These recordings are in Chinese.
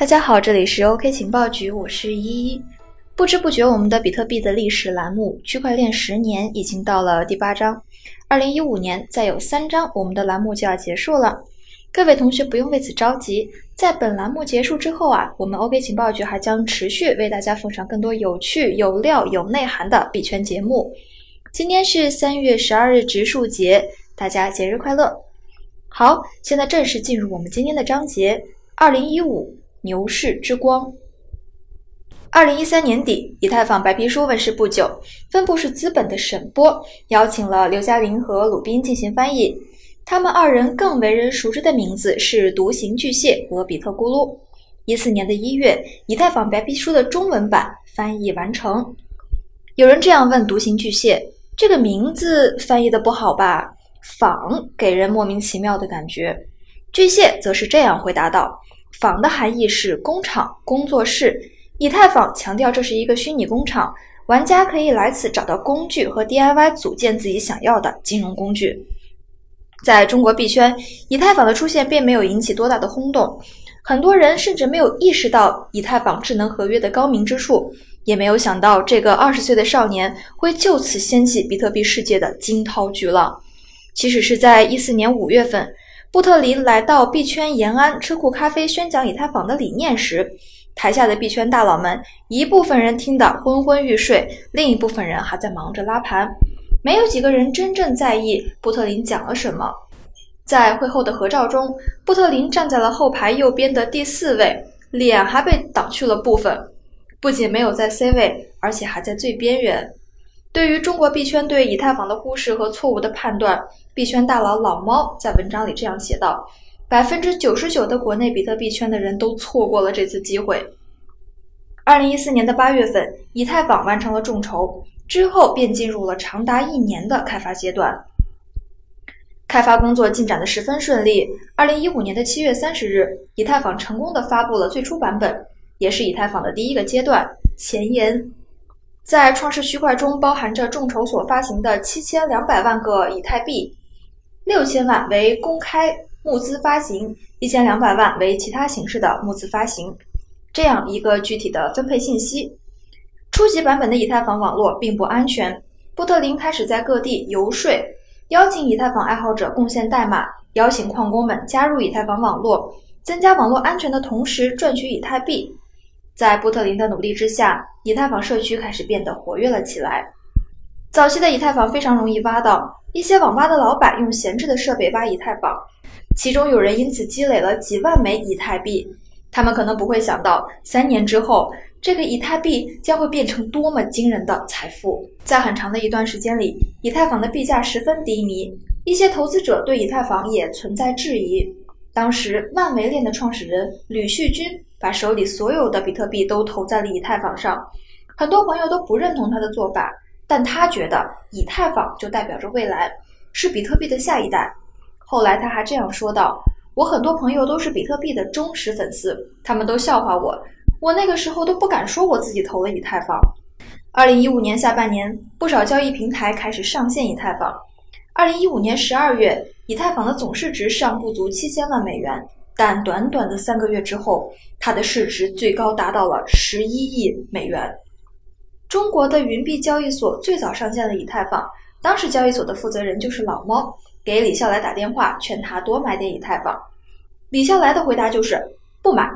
大家好，这里是 OK 情报局，我是依依。不知不觉，我们的比特币的历史栏目《区块链十年》已经到了第八章。二零一五年再有三章，我们的栏目就要结束了。各位同学不用为此着急，在本栏目结束之后啊，我们 OK 情报局还将持续为大家奉上更多有趣、有料、有内涵的币圈节目。今天是三月十二日植树节，大家节日快乐！好，现在正式进入我们今天的章节：二零一五牛市之光。二零一三年底，以太坊白皮书问世不久，分布式资本的沈波邀请了刘嘉玲和鲁宾进行翻译。他们二人更为人熟知的名字是独行巨蟹和比特咕噜。一四年的一月，以太坊白皮书的中文版翻译完成。有人这样问独行巨蟹：“这个名字翻译的不好吧？”“坊”给人莫名其妙的感觉。巨蟹则是这样回答道：“坊”的含义是工厂、工作室。以太坊强调这是一个虚拟工厂，玩家可以来此找到工具和 DIY 组建自己想要的金融工具。在中国币圈，以太坊的出现并没有引起多大的轰动，很多人甚至没有意识到以太坊智能合约的高明之处，也没有想到这个二十岁的少年会就此掀起比特币世界的惊涛巨浪。即使是在一四年五月份，布特林来到币圈延安车库咖啡宣讲以太坊的理念时，台下的币圈大佬们，一部分人听得昏昏欲睡，另一部分人还在忙着拉盘，没有几个人真正在意布特林讲了什么。在会后的合照中，布特林站在了后排右边的第四位，脸还被挡去了部分，不仅没有在 C 位，而且还在最边缘。对于中国币圈对以太坊的忽视和错误的判断，币圈大佬老猫在文章里这样写道。百分之九十九的国内比特币圈的人都错过了这次机会。二零一四年的八月份，以太坊完成了众筹，之后便进入了长达一年的开发阶段。开发工作进展的十分顺利。二零一五年的七月三十日，以太坊成功的发布了最初版本，也是以太坊的第一个阶段前沿。在创世区块中，包含着众筹所发行的七千两百万个以太币，六千万为公开。募资发行一千两百万为其他形式的募资发行，这样一个具体的分配信息。初级版本的以太坊网络并不安全，波特林开始在各地游说，邀请以太坊爱好者贡献代码，邀请矿工们加入以太坊网络，增加网络安全的同时赚取以太币。在波特林的努力之下，以太坊社区开始变得活跃了起来。早期的以太坊非常容易挖到，一些网吧的老板用闲置的设备挖以太坊。其中有人因此积累了几万枚以太币，他们可能不会想到，三年之后，这个以太币将会变成多么惊人的财富。在很长的一段时间里，以太坊的币价十分低迷，一些投资者对以太坊也存在质疑。当时，万维链的创始人吕旭军把手里所有的比特币都投在了以太坊上，很多朋友都不认同他的做法，但他觉得以太坊就代表着未来，是比特币的下一代。后来他还这样说道：“我很多朋友都是比特币的忠实粉丝，他们都笑话我。我那个时候都不敢说我自己投了以太坊。”二零一五年下半年，不少交易平台开始上线以太坊。二零一五年十二月，以太坊的总市值尚不足七千万美元，但短短的三个月之后，它的市值最高达到了十一亿美元。中国的云币交易所最早上线了以太坊，当时交易所的负责人就是老猫。给李笑来打电话，劝他多买点以太坊。李笑来的回答就是不买。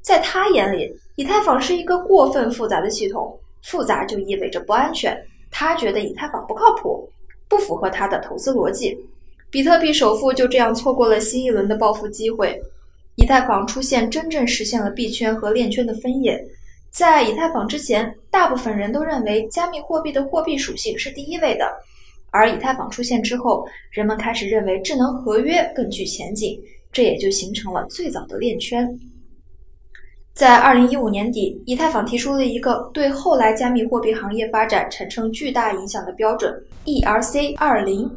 在他眼里，以太坊是一个过分复杂的系统，复杂就意味着不安全。他觉得以太坊不靠谱，不符合他的投资逻辑。比特币首富就这样错过了新一轮的暴富机会。以太坊出现，真正实现了币圈和链圈的分野。在以太坊之前，大部分人都认为加密货币的货币属性是第一位的。而以太坊出现之后，人们开始认为智能合约更具前景，这也就形成了最早的链圈。在二零一五年底，以太坊提出了一个对后来加密货币行业发展产生巨大影响的标准 ——ERC 二零。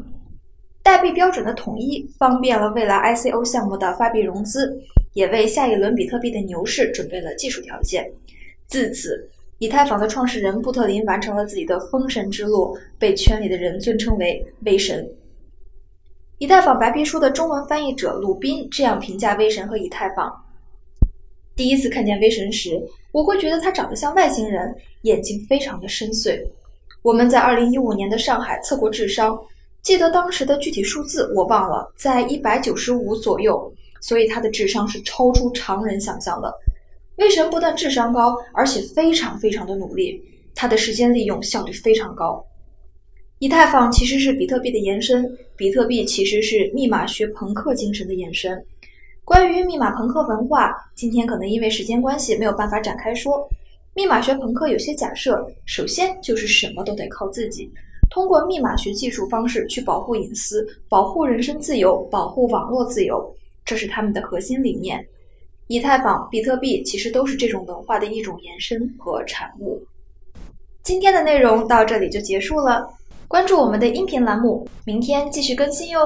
代币标准的统一，方便了未来 ICO 项目的发币融资，也为下一轮比特币的牛市准备了技术条件。自此。以太坊的创始人布特林完成了自己的封神之路，被圈里的人尊称为“威神”。以太坊白皮书的中文翻译者鲁宾这样评价威神和以太坊：第一次看见威神时，我会觉得他长得像外星人，眼睛非常的深邃。我们在二零一五年的上海测过智商，记得当时的具体数字我忘了，在一百九十五左右，所以他的智商是超出常人想象的。威神不但智商高，而且非常非常的努力，他的时间利用效率非常高。以太坊其实是比特币的延伸，比特币其实是密码学朋克精神的延伸。关于密码朋克文化，今天可能因为时间关系没有办法展开说。密码学朋克有些假设，首先就是什么都得靠自己，通过密码学技术方式去保护隐私、保护人身自由、保护网络自由，这是他们的核心理念。以太坊、比特币其实都是这种文化的一种延伸和产物。今天的内容到这里就结束了，关注我们的音频栏目，明天继续更新哟。